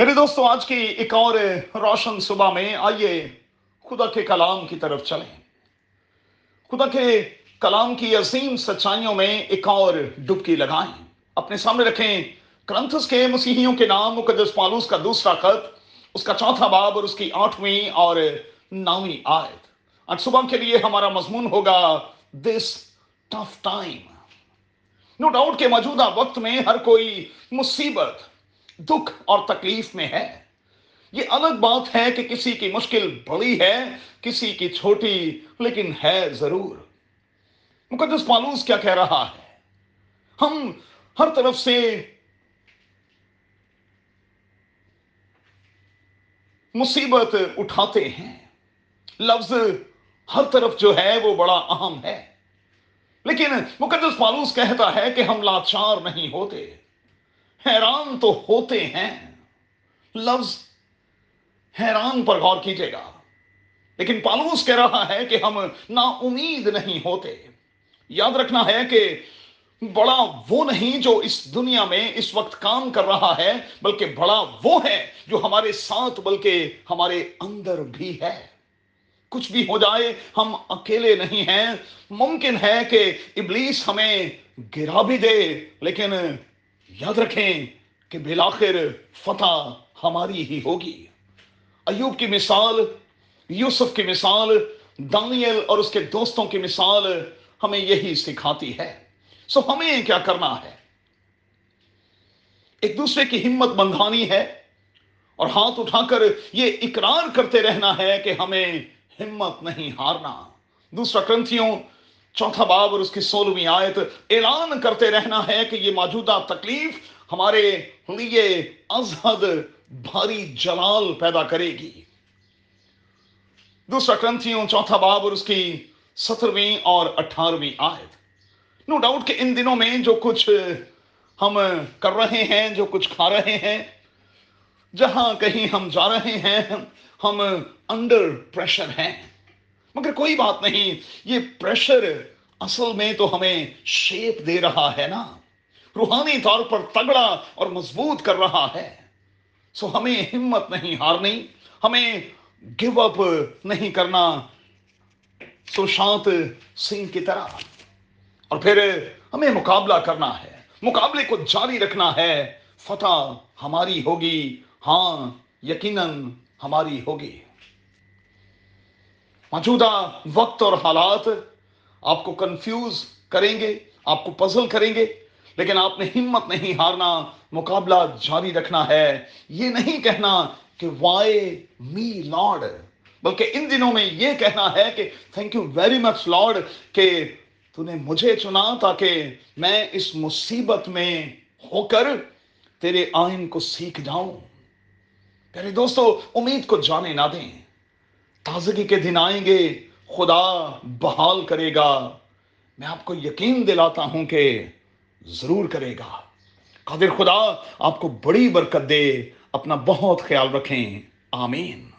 میرے دوستوں آج کی ایک اور روشن صبح میں آئیے خدا کے کلام کی طرف چلیں۔ خدا کے کلام کی عظیم سچائیوں میں ایک اور ڈبکی لگائیں۔ اپنے سامنے رکھیں کرنتھس کے مسیحیوں کے نام، مقدس پالوس کا دوسرا خط، اس کا چوتھا باب اور اس کی آٹھویں اور نویں آیت۔ آج صبح کے لیے ہمارا مضمون ہوگا this tough time no doubt کے موجودہ وقت میں ہر کوئی مصیبت دکھ اور تکلیف میں ہے۔ یہ الگ بات ہے کہ کسی کی مشکل بڑی ہے، کسی کی چھوٹی، لیکن ہے ضرور۔ مقدس پالوس کیا کہہ رہا ہے؟ ہم ہر طرف سے مصیبت اٹھاتے ہیں۔ لفظ ہر طرف جو ہے وہ بڑا اہم ہے۔ لیکن مقدس پالوس کہتا ہے کہ ہم لاچار نہیں ہوتے۔ حیران تو ہوتے ہیں۔ لفظ حیران پر غور کیجیے گا۔ لیکن پالوس کہہ رہا ہے کہ ہم نا امید نہیں ہوتے۔ یاد رکھنا ہے کہ بڑا وہ نہیں جو اس دنیا میں اس وقت کام کر رہا ہے، بلکہ بڑا وہ ہے جو ہمارے ساتھ، بلکہ ہمارے اندر بھی ہے۔ کچھ بھی ہو جائے، ہم اکیلے نہیں ہیں۔ ممکن ہے کہ ابلیس ہمیں گرا بھی دے، لیکن یاد رکھیں کہ بلاخر فتح ہماری ہی ہوگی۔ ایوب کی مثال، یوسف کی مثال، دانیل اور اس کے دوستوں کی مثال ہمیں یہی سکھاتی ہے۔ سو ہمیں کیا کرنا ہے؟ ایک دوسرے کی ہمت بندھانی ہے اور ہاتھ اٹھا کر یہ اقرار کرتے رہنا ہے کہ ہمیں ہمت نہیں ہارنا۔ دوسرا کرنتھیوں چوتھا باب اور اس کی سولہویں آیت، اعلان کرتے رہنا ہے کہ یہ موجودہ تکلیف ہمارے لیے ازحد بھاری جلال پیدا کرے گی۔ دوسرا کرنتھیوں، چوتھا باب اور اس کی سترویں اور اٹھارہویں آیت۔ نو ڈاؤٹ کہ ان دنوں میں جو کچھ ہم کر رہے ہیں، جو کچھ کھا رہے ہیں، جہاں کہیں ہم جا رہے ہیں، ہم انڈر پریشر ہیں۔ مگر کوئی بات نہیں، یہ پریشر اصل میں تو ہمیں شیپ دے رہا ہے نا۔ روحانی طور پر تگڑا اور مضبوط کر رہا ہے۔ سو ہمیں ہمت نہیں ہارنی، ہمیں گیو اپ نہیں کرنا۔ سوشانت سنگھ کی طرح۔ اور پھر ہمیں مقابلہ کرنا ہے، مقابلے کو جاری رکھنا ہے۔ فتح ہماری ہوگی ہاں یقیناً ہماری ہوگی۔ موجودہ وقت اور حالات آپ کو کنفیوز کریں گے، آپ کو پزل کریں گے، لیکن آپ نے ہمت نہیں ہارنا، مقابلہ جاری رکھنا ہے۔ یہ نہیں کہنا کہ وائی می لارڈ بلکہ ان دنوں میں یہ کہنا ہے کہ thank you very much Lord کہ تو نے مجھے چنا تاکہ میں اس مصیبت میں ہو کر تیرے آئین کو سیکھ جاؤں۔ پیارے دوستو، امید کو جانے نہ دیں۔ تازگی کے دن آئیں گے، خدا بحال کرے گا۔ میں آپ کو یقین دلاتا ہوں کہ ضرور کرے گا۔ قادر خدا، آپ کو بڑی برکت دے، اپنا بہت خیال رکھیں۔ آمین۔